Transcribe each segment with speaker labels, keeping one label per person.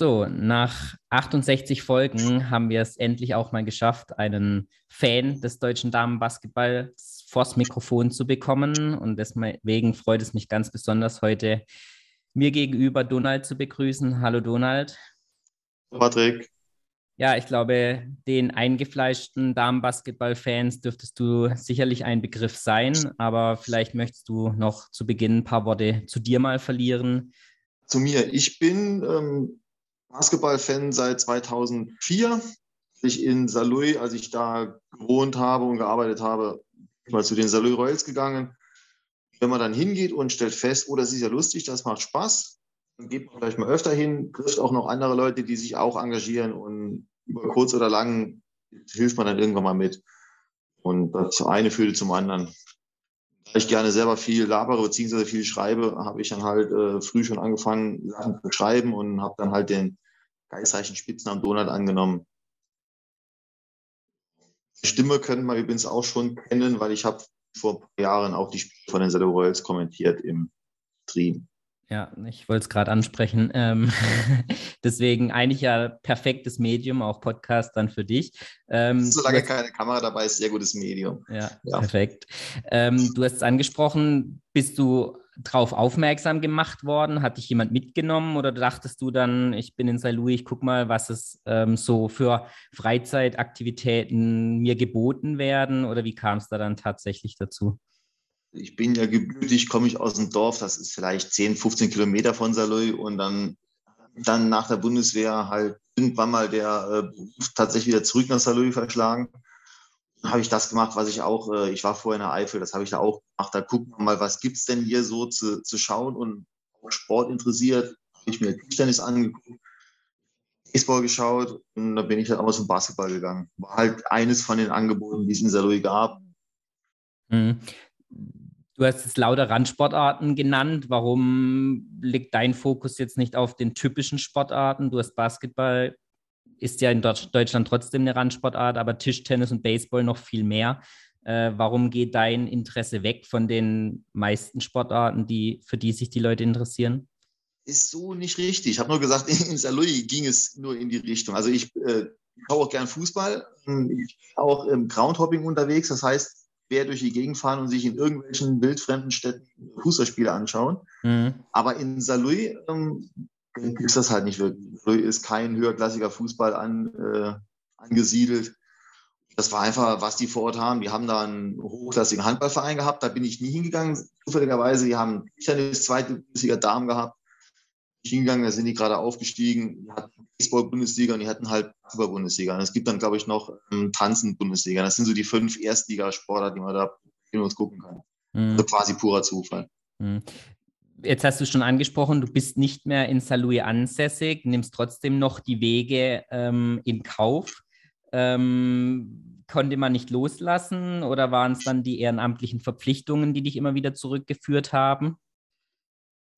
Speaker 1: So, nach 68 Folgen haben wir es endlich auch mal geschafft, einen Fan des deutschen Damenbasketballs vors Mikrofon zu bekommen. Und deswegen freut es mich ganz besonders, heute mir gegenüber Donald zu begrüßen. Hallo Donald.
Speaker 2: Patrick.
Speaker 1: Ja, ich glaube, den eingefleischten Damenbasketball-Fans dürftest du sicherlich ein Begriff sein, aber vielleicht möchtest du noch zu Beginn ein paar Worte zu dir mal verlieren.
Speaker 2: Zu mir. Ich bin ähm, Basketball-Fan seit 2004. Ich in Saloy, als ich da gewohnt habe und gearbeitet habe, mal zu den Saloy Royals gegangen. Wenn man dann hingeht und stellt fest, oh, das ist ja lustig, das macht Spaß, dann geht man vielleicht mal öfter hin, trifft auch noch andere Leute, die sich auch engagieren und über kurz oder lang hilft man dann irgendwann mal mit. Und das eine führt zum anderen. Ich gerne selber viel labere bzw. viel schreibe, habe ich dann halt äh, früh schon angefangen, Sachen zu schreiben und habe dann halt den geistreichen Spitznamen Donald angenommen. Die Stimme können wir übrigens auch schon kennen, weil ich habe vor ein paar Jahren auch die Spiele von den Zello Royals kommentiert im Stream.
Speaker 1: Ja, ich wollte es gerade ansprechen. Ähm, deswegen eigentlich ja perfektes Medium, auch Podcast dann für dich.
Speaker 2: Ähm, Solange keine Kamera dabei ist, sehr gutes Medium.
Speaker 1: Ja, ja. perfekt. Ähm, du hast es angesprochen, bist du darauf aufmerksam gemacht worden? Hat dich jemand mitgenommen oder dachtest du dann, ich bin in St. Louis, ich guck mal, was es ähm, so für Freizeitaktivitäten mir geboten werden? Oder wie kam es da dann tatsächlich dazu?
Speaker 2: Ich bin ja gebürtig, komme ich aus dem Dorf, das ist vielleicht 10, 15 Kilometer von Saloy und dann, dann nach der Bundeswehr halt irgendwann mal der äh, Beruf tatsächlich wieder zurück nach Saloy verschlagen. Dann habe ich das gemacht, was ich auch, äh, ich war vorher in der Eifel, das habe ich da auch gemacht. Da gucken wir mal, was gibt es denn hier so zu, zu schauen und Sport interessiert. Habe ich mir Tischtennis angeguckt, Baseball geschaut und da bin ich dann auch zum Basketball gegangen. War halt eines von den Angeboten, die es in Saloy gab.
Speaker 1: Mhm. Du hast es lauter Randsportarten genannt. Warum liegt dein Fokus jetzt nicht auf den typischen Sportarten? Du hast Basketball, ist ja in Deutschland trotzdem eine Randsportart, aber Tischtennis und Baseball noch viel mehr. Äh, warum geht dein Interesse weg von den meisten Sportarten, die, für die sich die Leute interessieren?
Speaker 2: Ist so nicht richtig. Ich habe nur gesagt, in Saloy ging es nur in die Richtung. Also ich äh, schaue auch gern Fußball. Ich auch im Groundhopping unterwegs. Das heißt, quer durch die Gegend fahren und sich in irgendwelchen wildfremden Städten Fußballspiele anschauen. Mhm. Aber in Saarlouis ähm, ist das halt nicht wirklich. Saarlouis ist kein höherklassiger Fußball an, äh, angesiedelt. Das war einfach, was die vor Ort haben. Die haben da einen hochklassigen Handballverein gehabt. Da bin ich nie hingegangen, zufälligerweise. Die haben Tennis, zweite Bundesliga Damen gehabt hingegangen, da sind die gerade aufgestiegen, die hatten Baseball-Bundesliga und die hatten halt Basketball-Bundesliga. Und es gibt dann, glaube ich, noch ähm, Tanzen-Bundesliga. Das sind so die fünf Erstligasportler, die man da in uns gucken kann. Mhm. Also quasi purer Zufall. Mhm.
Speaker 1: Jetzt hast du schon angesprochen, du bist nicht mehr in Saarlouis ansässig, nimmst trotzdem noch die Wege ähm, in Kauf. Ähm, konnte man nicht loslassen oder waren es dann die ehrenamtlichen Verpflichtungen, die dich immer wieder zurückgeführt haben?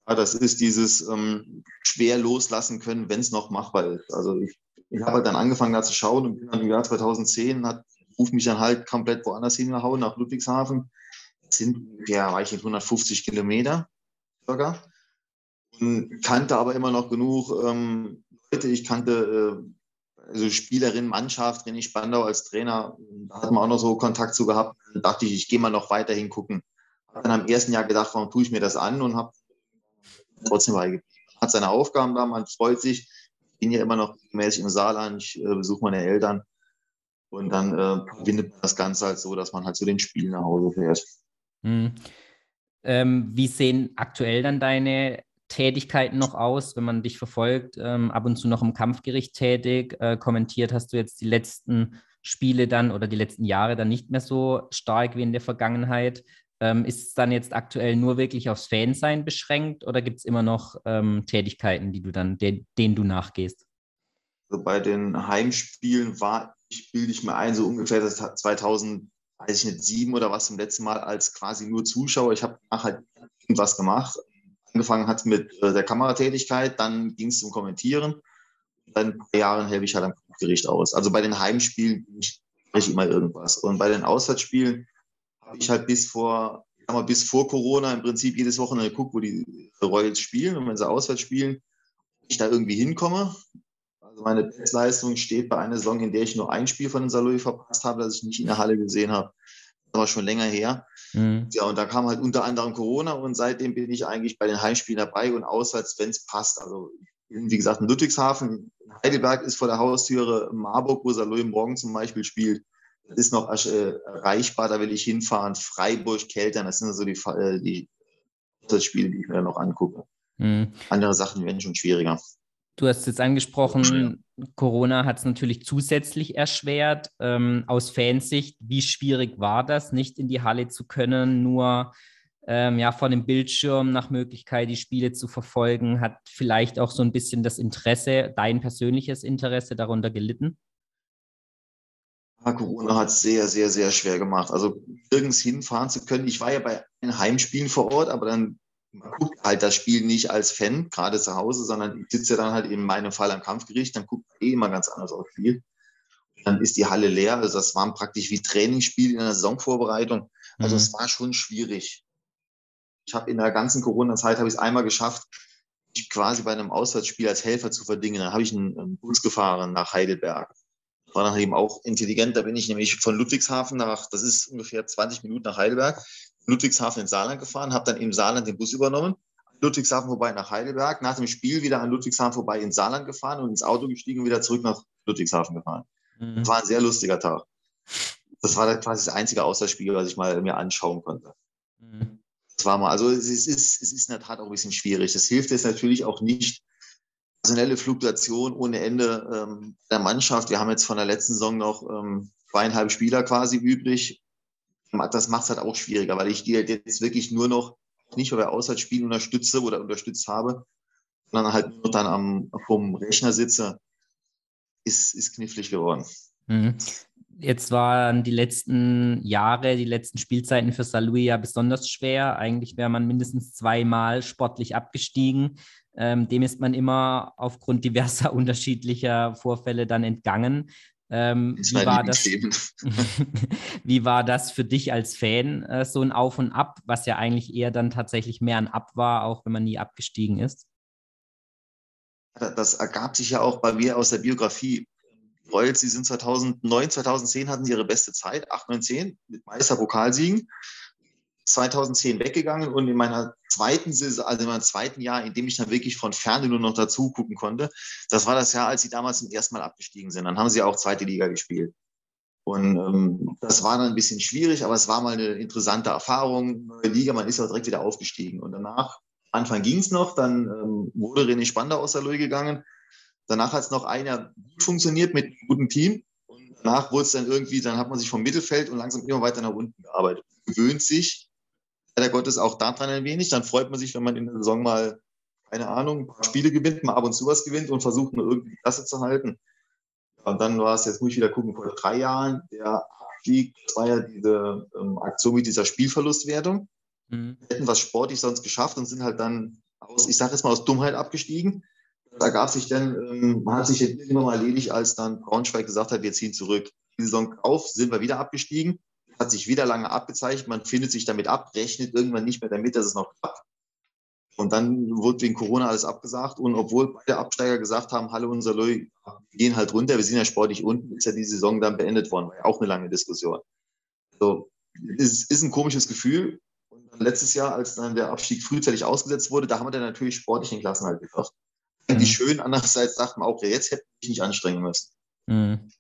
Speaker 2: Das ist dieses ähm, schwer loslassen können, wenn es noch machbar ist. Also ich, ich habe halt dann angefangen da zu schauen und bin dann im Jahr 2010 hat ruft mich dann halt komplett woanders hingehauen, nach Ludwigshafen. Das sind ja, war ich in 150 Kilometer circa. Und kannte aber immer noch genug ähm, Leute. Ich kannte äh, also Spielerin, Mannschaft, René Spandau als Trainer. Da hatten wir auch noch so Kontakt zu gehabt. Dann dachte ich, ich gehe mal noch weiterhin gucken. Habe dann am ersten Jahr gedacht, warum tue ich mir das an und habe trotzdem beigeblieben. Hat seine Aufgaben da, man freut sich. Ich bin ja immer noch mäßig im Saarland, ich äh, besuche meine Eltern. Und dann äh, verbindet man das Ganze halt so, dass man halt zu den Spielen nach Hause fährt.
Speaker 1: Mhm. Ähm, wie sehen aktuell dann deine Tätigkeiten noch aus, wenn man dich verfolgt? Ähm, ab und zu noch im Kampfgericht tätig, äh, kommentiert hast du jetzt die letzten Spiele dann oder die letzten Jahre dann nicht mehr so stark wie in der Vergangenheit. Ähm, ist es dann jetzt aktuell nur wirklich aufs Fansein beschränkt oder gibt es immer noch ähm, Tätigkeiten, die du dann, de denen du nachgehst?
Speaker 2: Also bei den Heimspielen war ich, bilde ich mir ein, so ungefähr das 2000, weiß ich nicht, sieben oder was zum letzten Mal als quasi nur Zuschauer. Ich habe nachher halt irgendwas gemacht. Angefangen hat mit äh, der Kameratätigkeit, dann ging es zum Kommentieren. Seit ein paar Jahren helfe ich halt am Gericht aus. Also bei den Heimspielen ich, ich immer irgendwas. Und bei den Auswärtsspielen habe ich halt bis vor, mal, bis vor Corona im Prinzip jedes Wochenende geguckt, wo die Royals spielen und wenn sie auswärts spielen, ich da irgendwie hinkomme. Also meine Bestleistung steht bei einer Saison, in der ich nur ein Spiel von den Salui verpasst habe, das ich nicht in der Halle gesehen habe. Das war schon länger her. Mhm. Ja, und da kam halt unter anderem Corona und seitdem bin ich eigentlich bei den Heimspielen dabei und auswärts, wenn es passt. Also wie gesagt, in Ludwigshafen, Heidelberg ist vor der Haustüre, Marburg, wo Salui morgen zum Beispiel spielt. Das ist noch äh, erreichbar, da will ich hinfahren. Freiburg, Keltern, das sind so die, äh, die Spiele, die ich mir noch angucke. Mhm. Andere Sachen werden schon schwieriger.
Speaker 1: Du hast jetzt angesprochen, Corona hat es natürlich zusätzlich erschwert. Ähm, aus Fansicht, wie schwierig war das, nicht in die Halle zu können, nur ähm, ja, vor dem Bildschirm nach Möglichkeit die Spiele zu verfolgen? Hat vielleicht auch so ein bisschen das Interesse, dein persönliches Interesse darunter gelitten?
Speaker 2: Corona hat es sehr, sehr, sehr schwer gemacht. Also nirgends hinfahren zu können. Ich war ja bei den Heimspielen vor Ort, aber dann man guckt halt das Spiel nicht als Fan, gerade zu Hause, sondern ich sitze ja dann halt in meinem Fall am Kampfgericht, dann guckt man eh immer ganz anders aufs Spiel. Dann ist die Halle leer. Also das waren praktisch wie Trainingsspiele in der Saisonvorbereitung. Also es mhm. war schon schwierig. Ich habe in der ganzen Corona-Zeit habe ich es einmal geschafft, mich quasi bei einem Auswärtsspiel als Helfer zu verdingen. Dann habe ich einen, einen Bus gefahren nach Heidelberg. War dann eben auch intelligent. Da bin ich nämlich von Ludwigshafen nach, das ist ungefähr 20 Minuten nach Heidelberg, Ludwigshafen in Saarland gefahren, habe dann im Saarland den Bus übernommen, Ludwigshafen vorbei nach Heidelberg, nach dem Spiel wieder an Ludwigshafen vorbei in Saarland gefahren und ins Auto gestiegen und wieder zurück nach Ludwigshafen gefahren. Mhm. Das war ein sehr lustiger Tag. Das war quasi das einzige Außerspiel, was ich mal mir anschauen konnte. Mhm. Das war mal, also es ist, es ist in der Tat auch ein bisschen schwierig. Das hilft jetzt natürlich auch nicht, personelle Fluktuation ohne Ende ähm, der Mannschaft. Wir haben jetzt von der letzten Saison noch ähm, zweieinhalb Spieler quasi übrig das macht es halt auch schwieriger, weil ich die halt jetzt wirklich nur noch nicht nur bei Auswärtsspielen unterstütze oder unterstützt habe, sondern halt nur dann am, vom Rechner sitze, ist, ist knifflig geworden.
Speaker 1: Mhm. Jetzt waren die letzten Jahre, die letzten Spielzeiten für Salui ja besonders schwer. Eigentlich wäre man mindestens zweimal sportlich abgestiegen. Ähm, dem ist man immer aufgrund diverser unterschiedlicher Vorfälle dann entgangen. Ähm, wie, war das, wie war das für dich als Fan, äh, so ein Auf und Ab, was ja eigentlich eher dann tatsächlich mehr ein Ab war, auch wenn man nie abgestiegen ist?
Speaker 2: Das ergab sich ja auch bei mir aus der Biografie. Royals, sie sind 2009, 2010 hatten sie ihre beste Zeit, 8, 9, 10 mit Meisterpokalsiegen. 2010 weggegangen und in meiner zweiten Saison, also in meinem zweiten Jahr, in dem ich dann wirklich von Ferne nur noch dazu gucken konnte, das war das Jahr, als sie damals zum ersten Mal abgestiegen sind. Dann haben sie auch zweite Liga gespielt. Und ähm, das war dann ein bisschen schwierig, aber es war mal eine interessante Erfahrung. Neue Liga, man ist auch direkt wieder aufgestiegen. Und danach, Anfang ging es noch, dann ähm, wurde René Spandau aus der Löhe gegangen. Danach hat es noch ein Jahr gut funktioniert mit einem guten Team. Und danach wurde es dann irgendwie, dann hat man sich vom Mittelfeld und langsam immer weiter nach unten gearbeitet. Gewöhnt sich leider Gottes auch daran ein wenig. Dann freut man sich, wenn man in der Saison mal, keine Ahnung, ein paar Spiele gewinnt, mal ab und zu was gewinnt und versucht nur irgendwie die Klasse zu halten. Und dann war es, jetzt muss ich wieder gucken, vor drei Jahren, der Abstieg, das war ja diese ähm, Aktion mit dieser Spielverlustwertung. Mhm. Hätten was sportlich sonst geschafft und sind halt dann aus, ich sage jetzt mal, aus Dummheit abgestiegen. Da gab sich dann, ähm, man hat sich immer mal erledigt, als dann Braunschweig gesagt hat, wir ziehen zurück. Die Saison auf, sind wir wieder abgestiegen hat sich wieder lange abgezeichnet, man findet sich damit ab, rechnet irgendwann nicht mehr damit, dass es noch klappt. Und dann wurde wegen Corona alles abgesagt. Und obwohl beide Absteiger gesagt haben, hallo unser Leu, wir gehen halt runter, wir sind ja sportlich unten, ist ja die Saison dann beendet worden. War ja auch eine lange Diskussion. So, es ist ein komisches Gefühl. Und dann letztes Jahr, als dann der Abstieg frühzeitig ausgesetzt wurde, da haben wir dann natürlich sportlich den Klassenhalt geschafft. Mhm. Die schön, andererseits sagt man auch, ja, jetzt hätte ich nicht anstrengen müssen. Mhm.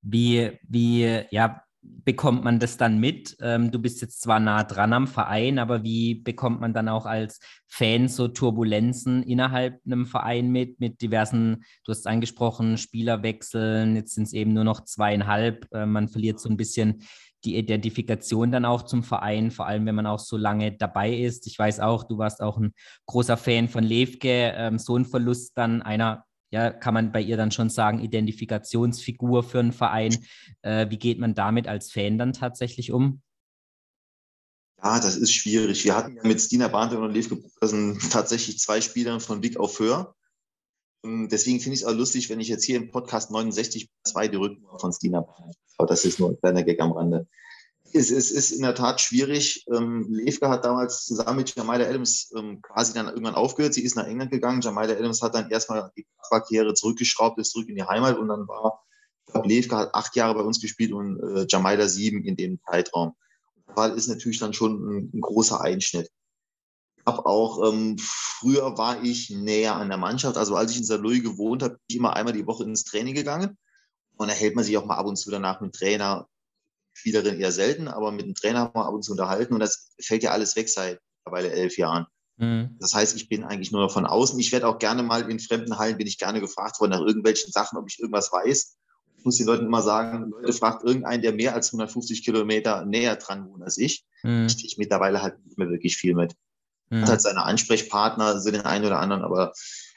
Speaker 1: Wie, wie, ja, bekommt man das dann mit? Ähm, du bist jetzt zwar nah dran am Verein, aber wie bekommt man dann auch als Fan so Turbulenzen innerhalb einem Verein mit, mit diversen, du hast angesprochen, Spielerwechseln, jetzt sind es eben nur noch zweieinhalb, äh, man verliert so ein bisschen die Identifikation dann auch zum Verein, vor allem wenn man auch so lange dabei ist. Ich weiß auch, du warst auch ein großer Fan von Levke, ähm, so ein Verlust dann einer ja, kann man bei ihr dann schon sagen, Identifikationsfigur für einen Verein. Äh, wie geht man damit als Fan dann tatsächlich um?
Speaker 2: Ja, das ist schwierig. Wir hatten ja mit Stina Bahnte und Lev Brudersen tatsächlich zwei Spieler von Blick auf Höher. Deswegen finde ich es auch lustig, wenn ich jetzt hier im Podcast 69 zwei die Rücken von Stina Aber das ist nur ein kleiner Gag am Rande. Es, es, ist in der Tat schwierig. Ähm, Levke hat damals zusammen mit Jamila Adams ähm, quasi dann irgendwann aufgehört. Sie ist nach England gegangen. Jamila Adams hat dann erstmal die Karriere zurückgeschraubt, ist zurück in die Heimat und dann war, ich glaube, Levke hat acht Jahre bei uns gespielt und äh, Jamila sieben in dem Zeitraum. Das ist natürlich dann schon ein, ein großer Einschnitt. Ich habe auch, ähm, früher war ich näher an der Mannschaft. Also als ich in St. Gewohnt habe, bin ich immer einmal die Woche ins Training gegangen. Und da hält man sich auch mal ab und zu danach mit Trainer Spielerin eher selten, aber mit dem Trainer mal ab und zu unterhalten und das fällt ja alles weg seit mittlerweile elf Jahren. Mhm. Das heißt, ich bin eigentlich nur von außen. Ich werde auch gerne mal in fremden Hallen, bin ich gerne gefragt worden nach irgendwelchen Sachen, ob ich irgendwas weiß. Ich muss den Leuten immer sagen, Leute, fragt irgendeinen, der mehr als 150 Kilometer näher dran wohnt als ich. Mhm. Ich mittlerweile halt nicht mehr wirklich viel mit. Mhm. Hat halt seine Ansprechpartner, so den einen oder anderen, aber ich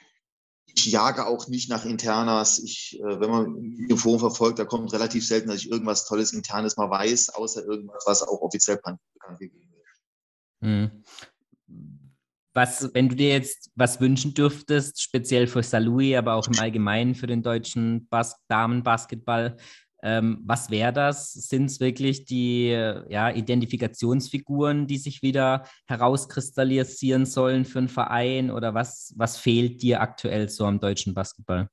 Speaker 2: jage auch nicht nach Internas. Ich, äh, wenn man die Forum verfolgt, da kommt relativ selten, dass ich irgendwas Tolles Internes mal weiß, außer irgendwas, was auch offiziell bekannt gegeben wird.
Speaker 1: Hm. Was, wenn du dir jetzt was wünschen dürftest, speziell für Salui, aber auch im Allgemeinen für den deutschen Bas Damenbasketball, ähm, was wäre das? Sind es wirklich die ja, Identifikationsfiguren, die sich wieder herauskristallisieren sollen für einen Verein? Oder was, was fehlt dir aktuell so am deutschen Basketball?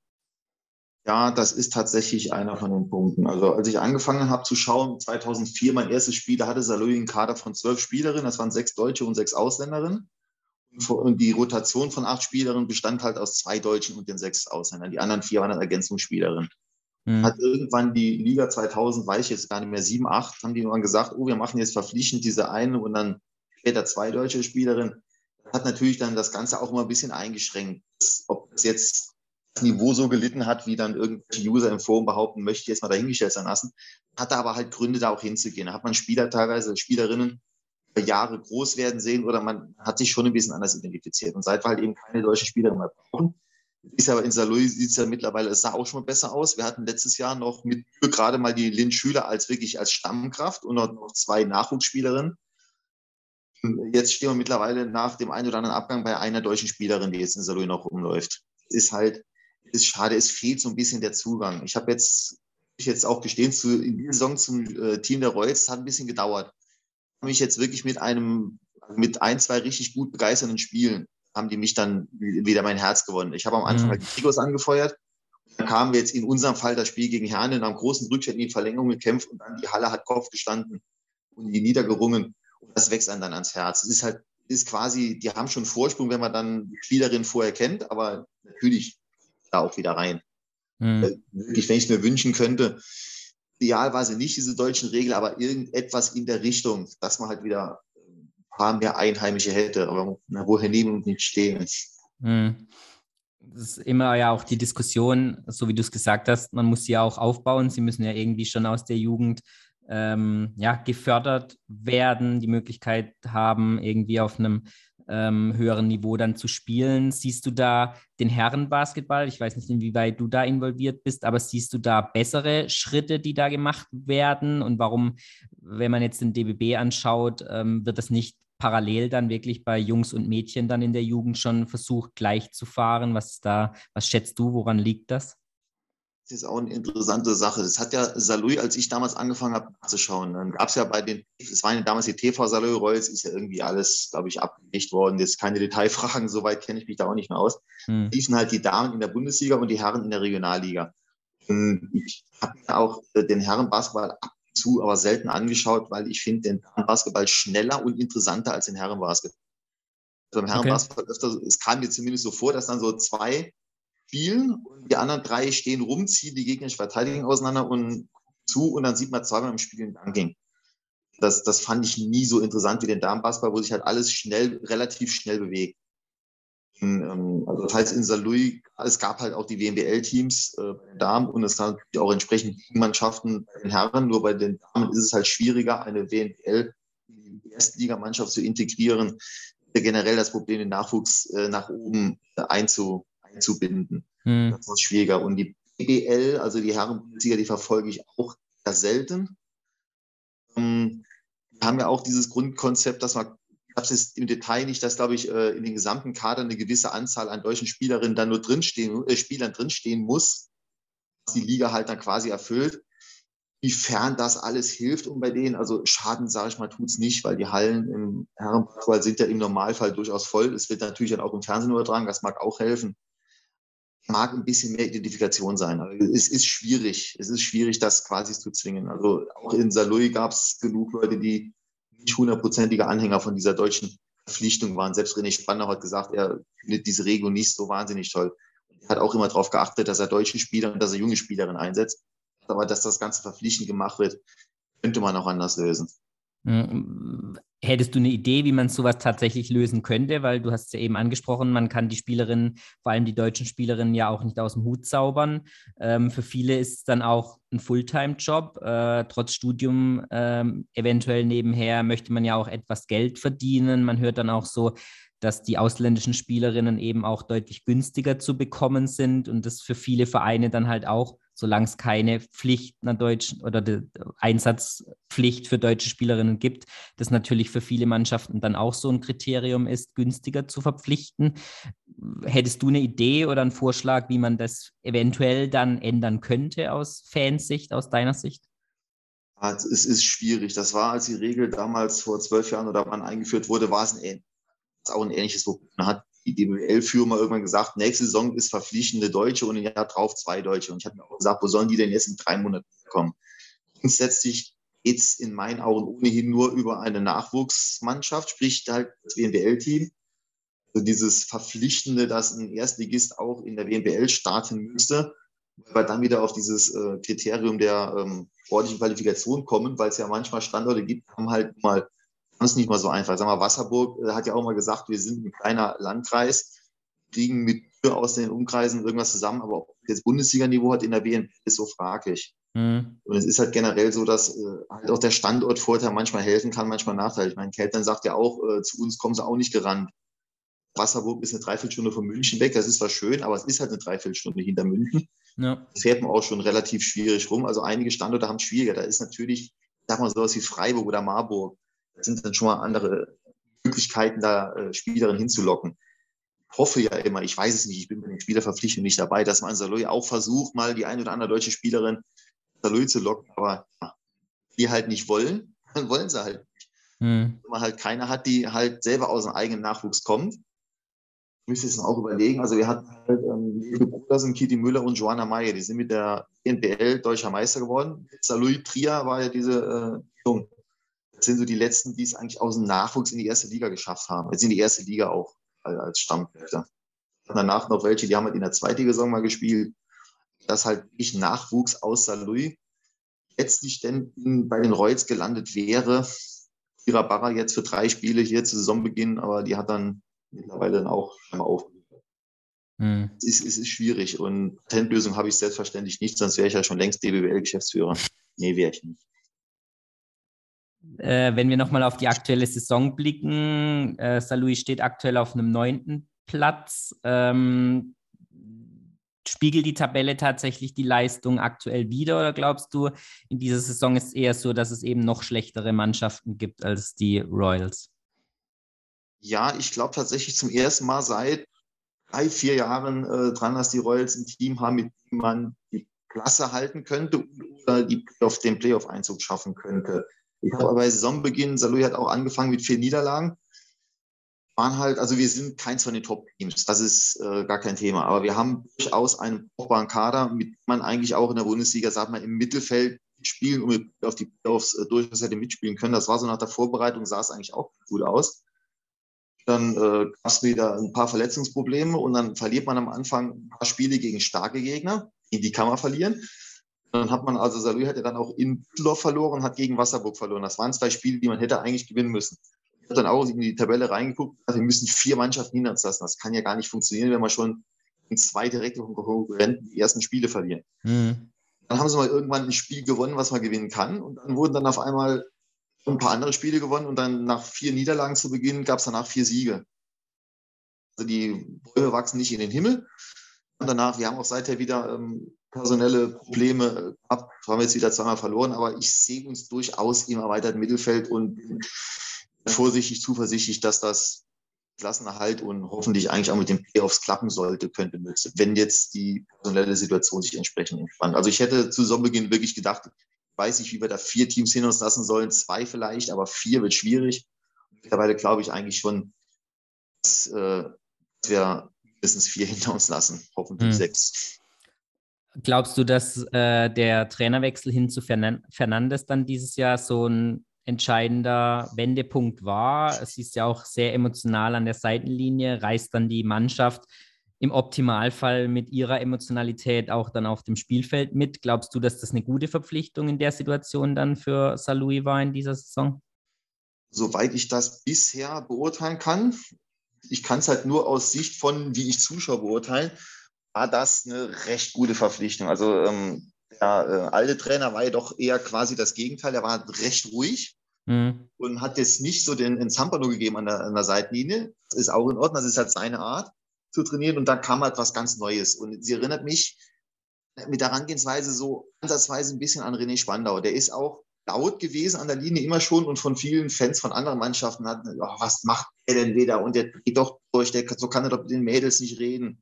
Speaker 2: Ja, das ist tatsächlich einer von den Punkten. Also als ich angefangen habe zu schauen, 2004 mein erstes Spiel, da hatte Saloy einen Kader von zwölf Spielerinnen, das waren sechs Deutsche und sechs Ausländerinnen. Und die Rotation von acht Spielerinnen bestand halt aus zwei Deutschen und den sechs Ausländern. Die anderen vier waren dann Ergänzungsspielerinnen. Mhm. Hat irgendwann die Liga 2000, weiß ich jetzt gar nicht mehr, 7, 8, haben die irgendwann gesagt, oh, wir machen jetzt verpflichtend diese eine und dann später zwei deutsche Spielerinnen. Hat natürlich dann das Ganze auch immer ein bisschen eingeschränkt. Ob es jetzt das Niveau so gelitten hat, wie dann irgendwelche User im Forum behaupten, möchte ich jetzt mal dahingestellt sein lassen. Hatte aber halt Gründe, da auch hinzugehen. Da hat man Spieler teilweise, Spielerinnen Jahre groß werden sehen oder man hat sich schon ein bisschen anders identifiziert. Und seit wir halt eben keine deutschen Spielerinnen mehr brauchen, ist aber in Saloy sieht es ja mittlerweile, es sah auch schon mal besser aus. Wir hatten letztes Jahr noch mit gerade mal die Lynn Schüler als wirklich als Stammkraft und noch zwei Nachwuchsspielerinnen. Jetzt stehen wir mittlerweile nach dem einen oder anderen Abgang bei einer deutschen Spielerin, die jetzt in Saloy noch rumläuft. Ist halt, ist schade, es fehlt so ein bisschen der Zugang. Ich habe jetzt, ich jetzt auch gestehen, zu, in dieser Saison zum äh, Team der Royals hat ein bisschen gedauert. Ich habe mich jetzt wirklich mit einem, mit ein, zwei richtig gut begeisternden Spielen haben die mich dann wieder mein Herz gewonnen. Ich habe am Anfang mhm. halt die Trikots angefeuert. Dann kamen wir jetzt in unserem Fall das Spiel gegen Herne und haben großen Rückschritt in die Verlängerung gekämpft und dann die Halle hat Kopf gestanden und die niedergerungen. Und das wächst einem dann ans Herz. Es ist halt, ist quasi, die haben schon Vorsprung, wenn man dann die Spielerin vorher kennt, aber natürlich da auch wieder rein. Mhm. Äh, wirklich, wenn ich es mir wünschen könnte, idealweise nicht diese deutschen Regeln, aber irgendetwas in der Richtung, dass man halt wieder paar mehr Einheimische hätte, aber woher nehmen und nicht stehen.
Speaker 1: Hm. Das ist immer ja auch die Diskussion, so wie du es gesagt hast, man muss sie ja auch aufbauen. Sie müssen ja irgendwie schon aus der Jugend ähm, ja, gefördert werden, die Möglichkeit haben, irgendwie auf einem ähm, höheren Niveau dann zu spielen. Siehst du da den Herrenbasketball? Ich weiß nicht, inwieweit du da involviert bist, aber siehst du da bessere Schritte, die da gemacht werden? Und warum, wenn man jetzt den DBB anschaut, ähm, wird das nicht parallel dann wirklich bei Jungs und Mädchen dann in der Jugend schon versucht, gleich zu fahren? Was da, was schätzt du, woran liegt das?
Speaker 2: Das ist auch eine interessante Sache. Das hat ja Saloy, als ich damals angefangen habe nachzuschauen, dann gab es ja bei den, es waren ja damals die TV Saloy Royals, ist ja irgendwie alles, glaube ich, abgelegt worden. Jetzt keine Detailfragen, soweit kenne ich mich da auch nicht mehr aus. Hm. Liefen halt die Damen in der Bundesliga und die Herren in der Regionalliga. Ich habe mir auch den Herrenbasketball ab zu, aber selten angeschaut, weil ich finde den Basketball schneller und interessanter als den Herrenbasketball. Also im Herrenbasketball okay. öfter, es kam mir zumindest so vor, dass dann so zwei spielen und die anderen drei stehen rum, ziehen die gegnerische Verteidigung auseinander und zu und dann sieht man zweimal im Spiel ein Dunking. Das, das fand ich nie so interessant wie den Damenbasketball, wo sich halt alles schnell, relativ schnell bewegt. Ähm, also das heißt in Saarlouis, es gab halt auch die WMBL-Teams äh, bei den Damen und es gab auch entsprechend Mannschaften bei den Herren. Nur bei den Damen ist es halt schwieriger, eine WMBL in die Erstligamannschaft zu integrieren. Generell das Problem, den Nachwuchs äh, nach oben äh, einzu, einzubinden. Hm. Das ist schwieriger. Und die BBL, also die Herren-Bundesliga, die verfolge ich auch sehr selten. Ähm, wir haben ja auch dieses Grundkonzept, dass man habe es im Detail nicht, dass, glaube ich, äh, in den gesamten Kader eine gewisse Anzahl an deutschen Spielerinnen dann nur drinstehen, äh, Spielern drinstehen muss, was die Liga halt dann quasi erfüllt. Inwiefern das alles hilft und bei denen, also Schaden, sage ich mal, tut es nicht, weil die Hallen im Herrenbasketball sind ja im Normalfall durchaus voll. Es wird natürlich dann auch im Fernsehen übertragen, das mag auch helfen. Mag ein bisschen mehr Identifikation sein. Aber es ist schwierig. Es ist schwierig, das quasi zu zwingen. Also auch in Saloy gab es genug Leute, die nicht hundertprozentige Anhänger von dieser deutschen Verpflichtung waren. Selbst René Spandau hat gesagt, er findet diese Regel nicht so wahnsinnig toll. Er hat auch immer darauf geachtet, dass er deutsche Spieler und dass er junge Spielerinnen einsetzt aber dass das Ganze verpflichtend gemacht wird, könnte man auch anders lösen.
Speaker 1: Hm, hättest du eine Idee, wie man sowas tatsächlich lösen könnte? Weil du hast ja eben angesprochen, man kann die Spielerinnen, vor allem die deutschen Spielerinnen, ja auch nicht aus dem Hut zaubern. Ähm, für viele ist es dann auch ein Fulltime-Job. Äh, trotz Studium ähm, eventuell nebenher möchte man ja auch etwas Geld verdienen. Man hört dann auch so, dass die ausländischen Spielerinnen eben auch deutlich günstiger zu bekommen sind und das für viele Vereine dann halt auch solange es keine Pflicht einer deutschen oder Einsatzpflicht für deutsche Spielerinnen gibt, das natürlich für viele Mannschaften dann auch so ein Kriterium ist, günstiger zu verpflichten. Hättest du eine Idee oder einen Vorschlag, wie man das eventuell dann ändern könnte aus Fansicht, aus deiner Sicht?
Speaker 2: Es ist schwierig. Das war, als die Regel damals vor zwölf Jahren oder wann eingeführt wurde, war es ein, auch ein ähnliches Problem. Man hat die DBL-Führer mal irgendwann gesagt, nächste Saison ist verpflichtende Deutsche und ein Jahr drauf zwei Deutsche. Und ich habe mir auch gesagt, wo sollen die denn jetzt in drei Monaten kommen? Grundsätzlich geht es in meinen Augen ohnehin nur über eine Nachwuchsmannschaft, sprich halt das WNBL-Team. Also dieses Verpflichtende, dass ein Erstligist auch in der WNBL starten müsste, weil dann wieder auf dieses äh, Kriterium der ähm, sportlichen Qualifikation kommen, weil es ja manchmal Standorte gibt, haben halt mal ist nicht mal so einfach. Sag mal, Wasserburg äh, hat ja auch mal gesagt, wir sind ein kleiner Landkreis, kriegen mit aus den Umkreisen irgendwas zusammen, aber ob jetzt Bundesliga-Niveau hat in der WNP, ist so fraglich. Mhm. Und es ist halt generell so, dass äh, halt auch der Standortvorteil manchmal helfen kann, manchmal Nachteil. Ich meine, Keltern sagt ja auch, äh, zu uns kommen sie auch nicht gerannt. Wasserburg ist eine Dreiviertelstunde von München weg. Das ist zwar schön, aber es ist halt eine Dreiviertelstunde hinter München. Ja. Das fährt man auch schon relativ schwierig rum. Also einige Standorte haben es schwieriger. Da ist natürlich, sag mal, sowas wie Freiburg oder Marburg sind dann schon mal andere Möglichkeiten, da äh, Spielerinnen hinzulocken. Ich hoffe ja immer, ich weiß es nicht, ich bin bei den Spielerverpflichtungen nicht dabei, dass man Saloy auch versucht, mal die eine oder andere deutsche Spielerin Saloy zu locken, aber ja, die halt nicht wollen, dann wollen sie halt nicht. Hm. Wenn man halt keine hat, die halt selber aus dem eigenen Nachwuchs kommt, müsste es auch überlegen. Also wir hatten halt ähm, sind Kitty Müller und Joanna Meyer, die sind mit der NBL deutscher Meister geworden. Saloy Trier war ja diese äh, Jung. Sind so die letzten, die es eigentlich aus dem Nachwuchs in die erste Liga geschafft haben. Jetzt in die erste Liga auch als Stammkräfte. Danach noch welche, die haben halt in der zweiten Saison mal gespielt. Das halt nicht Nachwuchs aus Louis letztlich denn bei den Reutz gelandet wäre. Ira Barra jetzt für drei Spiele hier zu Saisonbeginn, aber die hat dann mittlerweile dann auch einmal aufgehört. Hm. Es, ist, es ist schwierig und Patentlösung habe ich selbstverständlich nicht, sonst wäre ich ja schon längst DBWL-Geschäftsführer. Nee, wäre ich nicht
Speaker 1: äh, wenn wir nochmal auf die aktuelle Saison blicken, äh, Salui steht aktuell auf einem neunten Platz. Ähm, spiegelt die Tabelle tatsächlich die Leistung aktuell wieder oder glaubst du, in dieser Saison ist es eher so, dass es eben noch schlechtere Mannschaften gibt als die Royals?
Speaker 2: Ja, ich glaube tatsächlich zum ersten Mal seit drei, vier Jahren äh, dran, dass die Royals ein Team haben, mit dem man die Klasse halten könnte oder die auf den Playoff-Einzug schaffen könnte. Ich habe bei Saisonbeginn, Salui hat auch angefangen mit vier Niederlagen. Waren halt, also wir sind keins von den Top-Teams, das ist äh, gar kein Thema. Aber wir haben durchaus einen brauchbaren Kader, mit dem man eigentlich auch in der Bundesliga, sagt man, im Mittelfeld spielen und mit auf die Playoffs äh, durchaus hätte mitspielen können. Das war so nach der Vorbereitung, sah es eigentlich auch gut aus. Dann äh, gab es wieder ein paar Verletzungsprobleme und dann verliert man am Anfang ein paar Spiele gegen starke Gegner. Die kann man verlieren. Dann hat man, also Salü hätte dann auch in Düsseldorf verloren, hat gegen Wasserburg verloren. Das waren zwei Spiele, die man hätte eigentlich gewinnen müssen. Ich habe dann auch in die Tabelle reingeguckt, also wir müssen vier Mannschaften hinter uns lassen. Das kann ja gar nicht funktionieren, wenn wir schon in zwei direkte Konkurrenten die ersten Spiele verlieren. Mhm. Dann haben sie mal irgendwann ein Spiel gewonnen, was man gewinnen kann. Und dann wurden dann auf einmal ein paar andere Spiele gewonnen. Und dann nach vier Niederlagen zu Beginn gab es danach vier Siege. Also die Bäume wachsen nicht in den Himmel. Und danach, wir haben auch seither wieder ähm, personelle Probleme ab. Haben wir jetzt wieder zweimal verloren, aber ich sehe uns durchaus im erweiterten Mittelfeld und bin vorsichtig, zuversichtlich, dass das Klassenerhalt und hoffentlich eigentlich auch mit den Playoffs klappen sollte, könnte, wenn jetzt die personelle Situation sich entsprechend entspannt. Also ich hätte zu Saisonbeginn wirklich gedacht, weiß nicht, wie wir da vier Teams hin uns lassen sollen, zwei vielleicht, aber vier wird schwierig. Mittlerweile glaube ich eigentlich schon, dass, äh, dass wir mindestens vier hinter uns lassen, hoffentlich hm. sechs.
Speaker 1: Glaubst du, dass äh, der Trainerwechsel hin zu Fern Fernandes dann dieses Jahr so ein entscheidender Wendepunkt war? Es ist ja auch sehr emotional an der Seitenlinie, reißt dann die Mannschaft im Optimalfall mit ihrer Emotionalität auch dann auf dem Spielfeld mit. Glaubst du, dass das eine gute Verpflichtung in der Situation dann für Salui war in dieser Saison?
Speaker 2: Soweit ich das bisher beurteilen kann, ich kann es halt nur aus Sicht von, wie ich Zuschauer beurteilen, war das eine recht gute Verpflichtung. Also ähm, der äh, alte Trainer war ja doch eher quasi das Gegenteil. Er war recht ruhig mhm. und hat jetzt nicht so den, den Zampano gegeben an der, an der Seitenlinie. Das ist auch in Ordnung, das ist halt seine Art zu trainieren und da kam halt was ganz Neues. Und sie erinnert mich mit der Herangehensweise so ansatzweise ein bisschen an René Spandau. Der ist auch laut gewesen an der Linie immer schon und von vielen Fans von anderen Mannschaften hat, oh, was macht er denn wieder? Und der geht doch durch, der, so kann er doch mit den Mädels nicht reden.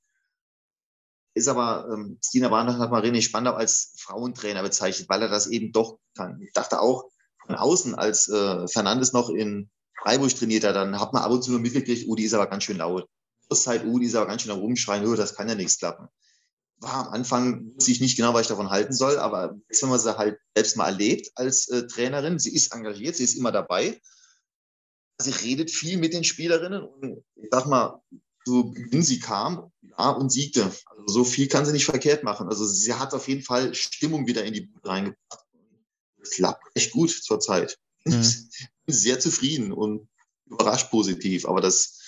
Speaker 2: Ist aber, ähm, Stina Barnach hat mal René Spandau als Frauentrainer bezeichnet, weil er das eben doch kann. Ich dachte auch von außen, als äh, Fernandes noch in Freiburg trainiert hat, dann hat man ab und zu nur mitgekriegt, oh, die ist aber ganz schön laut. Zeit, oh, dieser ganz schön rumschreien, oh, das kann ja nichts klappen. War am Anfang, wusste ich nicht genau, was ich davon halten soll, aber jetzt, wenn man sie halt selbst mal erlebt als äh, Trainerin, sie ist engagiert, sie ist immer dabei. Sie redet viel mit den Spielerinnen und ich sag mal, so Beginn sie kam ja, und siegte. Also so viel kann sie nicht verkehrt machen. Also sie hat auf jeden Fall Stimmung wieder in die Bude reingebracht. Das klappt echt gut zurzeit. Mhm. bin sehr zufrieden und überrascht positiv. Aber das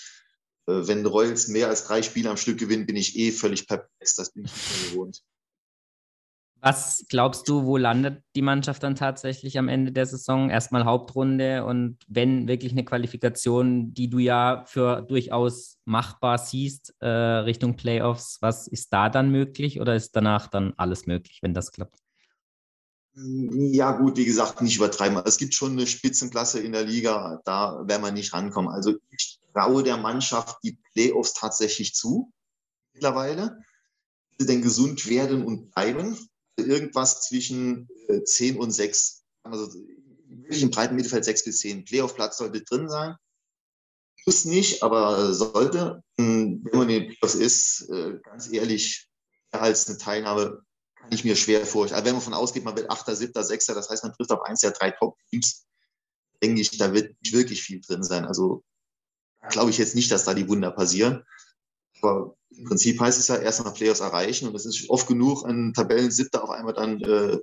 Speaker 2: äh, wenn Royals mehr als drei Spiele am Stück gewinnen, bin ich eh völlig perplex. Das bin ich nicht mehr gewohnt.
Speaker 1: Was glaubst du, wo landet die Mannschaft dann tatsächlich am Ende der Saison? Erstmal Hauptrunde und wenn wirklich eine Qualifikation, die du ja für durchaus machbar siehst, äh, Richtung Playoffs, was ist da dann möglich oder ist danach dann alles möglich, wenn das klappt?
Speaker 2: Ja, gut, wie gesagt, nicht übertreiben. Es gibt schon eine Spitzenklasse in der Liga, da werden wir nicht rankommen. Also ich traue der Mannschaft die Playoffs tatsächlich zu mittlerweile. Denn gesund werden und bleiben. Irgendwas zwischen 10 äh, und 6. Also wirklich im breiten Mittelfeld 6 bis 10. Playoff-Platz sollte drin sein. Muss nicht, aber sollte. Hm, wenn man in den Playoffs ist, äh, ganz ehrlich, als eine Teilnahme kann ich mir schwer vorstellen. Also wenn man von ausgeht, man wird 8., 7., 6., das heißt, man trifft auf eins der drei Top-Teams, denke ich, da wird nicht wirklich viel drin sein. Also glaube ich jetzt nicht, dass da die Wunder passieren. Aber im Prinzip heißt es ja erstmal Playoffs erreichen und es ist oft genug ein Tabellen-Siebter auf einmal dann äh,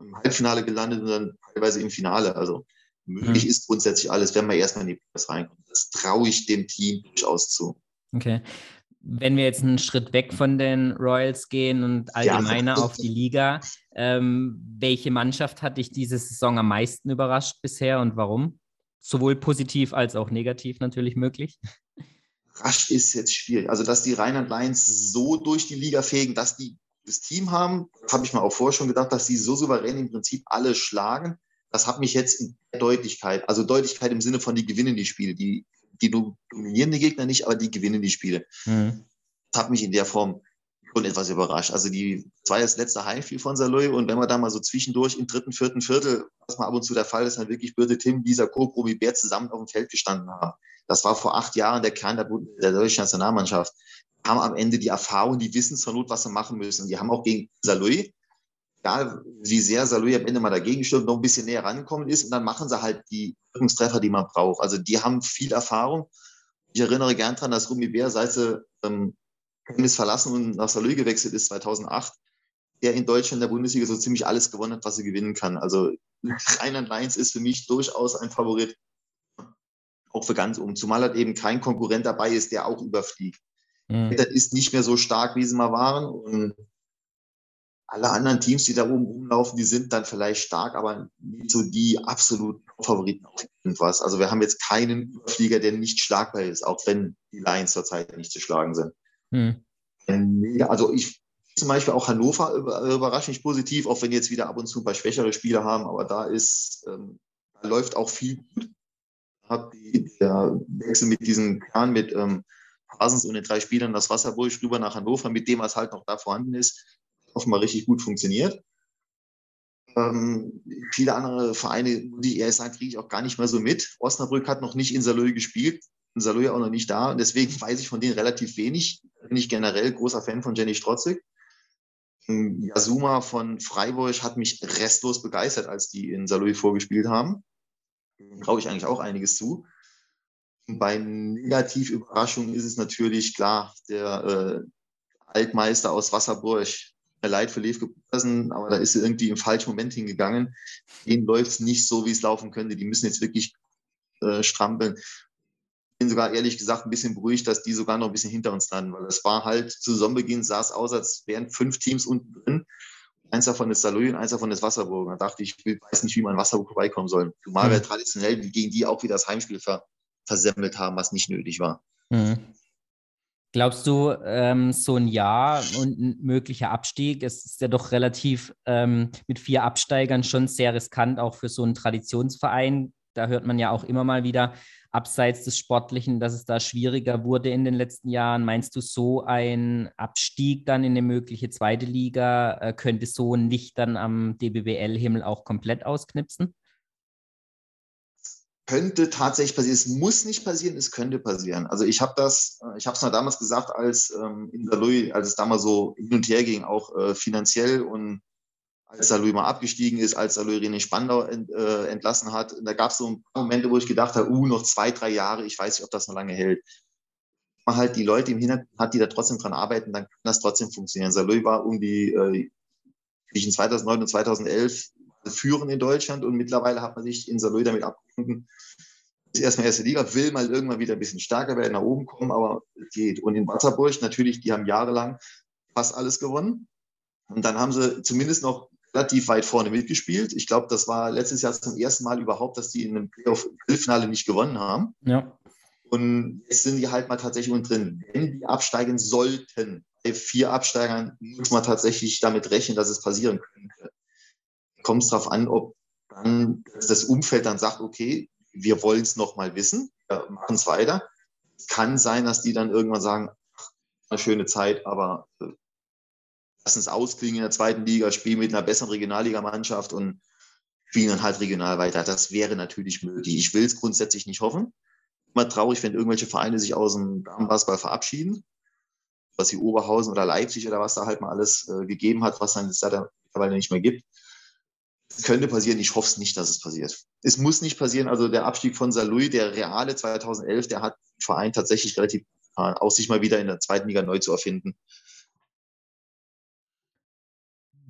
Speaker 2: im Halbfinale gelandet und dann teilweise im Finale. Also möglich mhm. ist grundsätzlich alles, wenn man erstmal in die Playoffs reinkommt. Das traue ich dem Team durchaus zu.
Speaker 1: Okay. Wenn wir jetzt einen Schritt weg von den Royals gehen und allgemeiner ja. auf die Liga, ähm, welche Mannschaft hat dich diese Saison am meisten überrascht bisher und warum? sowohl positiv als auch negativ natürlich möglich?
Speaker 2: Rasch ist jetzt schwierig. Also, dass die Rheinland Lions so durch die Liga fegen, dass die das Team haben, habe ich mir auch vorher schon gedacht, dass sie so souverän im Prinzip alle schlagen. Das hat mich jetzt in Deutlichkeit, also Deutlichkeit im Sinne von, die gewinnen die Spiele. Die, die dominieren die Gegner nicht, aber die gewinnen die Spiele. Mhm. Das hat mich in der Form schon etwas überrascht. Also die zwei das letzte Heimspiel von Saloy und wenn man da mal so zwischendurch im dritten, vierten Viertel, was mal ab und zu der Fall ist, dann wirklich Birte Tim, dieser Co, wie Bär zusammen auf dem Feld gestanden haben. Das war vor acht Jahren der Kern der, der deutschen Nationalmannschaft. Haben am Ende die Erfahrung, die wissen zur Not, was sie machen müssen. Die haben auch gegen Saloy, egal wie sehr Saloy am Ende mal dagegen stimmt, noch ein bisschen näher rangekommen ist und dann machen sie halt die Wirkungstreffer, die man braucht. Also die haben viel Erfahrung. Ich erinnere gern daran, dass Rumi Bär, seit sie ähm, Chemnitz verlassen und nach Salou gewechselt ist 2008, der in Deutschland in der Bundesliga so ziemlich alles gewonnen hat, was er gewinnen kann. Also Rheinland-Mainz ist für mich durchaus ein Favorit, auch für ganz oben. Zumal halt eben kein Konkurrent dabei ist, der auch überfliegt. Mhm. Das ist nicht mehr so stark, wie sie mal waren. Und alle anderen Teams, die da oben rumlaufen, die sind dann vielleicht stark, aber nicht so die absoluten Favoriten auf irgendwas. Also wir haben jetzt keinen Überflieger, der nicht schlagbar ist, auch wenn die Lions zurzeit nicht zu schlagen sind. Hm. Ja, also ich zum Beispiel auch Hannover überrascht mich positiv, auch wenn jetzt wieder ab und zu ein paar schwächere Spiele haben, aber da ist, ähm, da läuft auch viel gut. Hat der Wechsel mit diesem Kern mit ähm, Hasens und den drei Spielern das Wasserburg rüber nach Hannover, mit dem was halt noch da vorhanden ist, offenbar richtig gut funktioniert. Ähm, viele andere Vereine, muss ich ehrlich sagen, kriege ich auch gar nicht mehr so mit. Osnabrück hat noch nicht in Saloy gespielt, in Saloy auch noch nicht da. Und deswegen weiß ich von denen relativ wenig. Bin ich generell großer Fan von Jenny Strotzig. Ähm, Yasuma von Freiburg hat mich restlos begeistert, als die in Saloy vorgespielt haben. Traue ich eigentlich auch einiges zu. Bei Negativüberraschungen ist es natürlich klar, der äh, Altmeister aus Wasserburg, leid für Lev Petersen, aber da ist er irgendwie im falschen Moment hingegangen. Denen läuft es nicht so, wie es laufen könnte. Die müssen jetzt wirklich äh, strampeln. Ich bin sogar ehrlich gesagt ein bisschen beruhigt, dass die sogar noch ein bisschen hinter uns landen, weil es war halt zu Saisonbeginn sah es aus, als wären fünf Teams unten drin. Eins davon ist Saloy und eins davon ist Wasserburg. Da dachte ich, ich weiß nicht, wie man Wasserburg vorbeikommen soll. Zumal mhm. wir traditionell gegen die auch wieder das Heimspiel ver versemmelt haben, was nicht nötig war. Mhm.
Speaker 1: Glaubst du, ähm, so ein Jahr und ein möglicher Abstieg, es ist ja doch relativ ähm, mit vier Absteigern schon sehr riskant, auch für so einen Traditionsverein. Da hört man ja auch immer mal wieder, abseits des Sportlichen, dass es da schwieriger wurde in den letzten Jahren. Meinst du, so ein Abstieg dann in eine mögliche zweite Liga äh, könnte so ein Licht dann am DBBL-Himmel auch komplett ausknipsen?
Speaker 2: könnte tatsächlich passieren. Es muss nicht passieren, es könnte passieren. Also ich habe das, äh, ich habe es mal damals gesagt, als ähm, in Louis, als es damals so hin und her ging, auch äh, finanziell und als Louis mal abgestiegen ist, als Louis René Spandau ent, äh, entlassen hat. da gab es so ein paar Momente, wo ich gedacht habe, uh, noch zwei, drei Jahre, ich weiß nicht, ob das noch lange hält. Man halt die Leute im Hintergrund hat, die da trotzdem dran arbeiten, dann kann das trotzdem funktionieren. Louis war irgendwie äh, zwischen 2009 und 2011 führen in Deutschland und mittlerweile hat man sich in Saloy damit abgefunden, ist erstmal erste Liga, will mal irgendwann wieder ein bisschen stärker werden, nach oben kommen, aber es geht. Und in Wasserburg natürlich, die haben jahrelang fast alles gewonnen. Und dann haben sie zumindest noch relativ weit vorne mitgespielt. Ich glaube, das war letztes Jahr zum ersten Mal überhaupt, dass die in einem Playoff-Finale nicht gewonnen haben.
Speaker 1: Ja.
Speaker 2: Und jetzt sind die halt mal tatsächlich unten drin. Wenn die absteigen sollten, bei vier Absteigern, muss man tatsächlich damit rechnen, dass es passieren könnte kommt es darauf an, ob dann das Umfeld dann sagt, okay, wir wollen es nochmal wissen, wir machen es weiter. Es kann sein, dass die dann irgendwann sagen, eine schöne Zeit, aber äh, lassen es ausklingen in der zweiten Liga, spielen mit einer besseren Regionalligamannschaft und spielen dann halt regional weiter. Das wäre natürlich möglich. Ich will es grundsätzlich nicht hoffen. Immer traurig, wenn irgendwelche Vereine sich aus dem Damenbasketball verabschieden, was wie Oberhausen oder Leipzig oder was da halt mal alles äh, gegeben hat, was dann da mittlerweile nicht mehr gibt könnte passieren. Ich hoffe es nicht, dass es passiert. Es muss nicht passieren. Also der Abstieg von Saarlouis, der reale 2011, der hat den Verein tatsächlich relativ aus sich mal wieder in der zweiten Liga neu zu erfinden.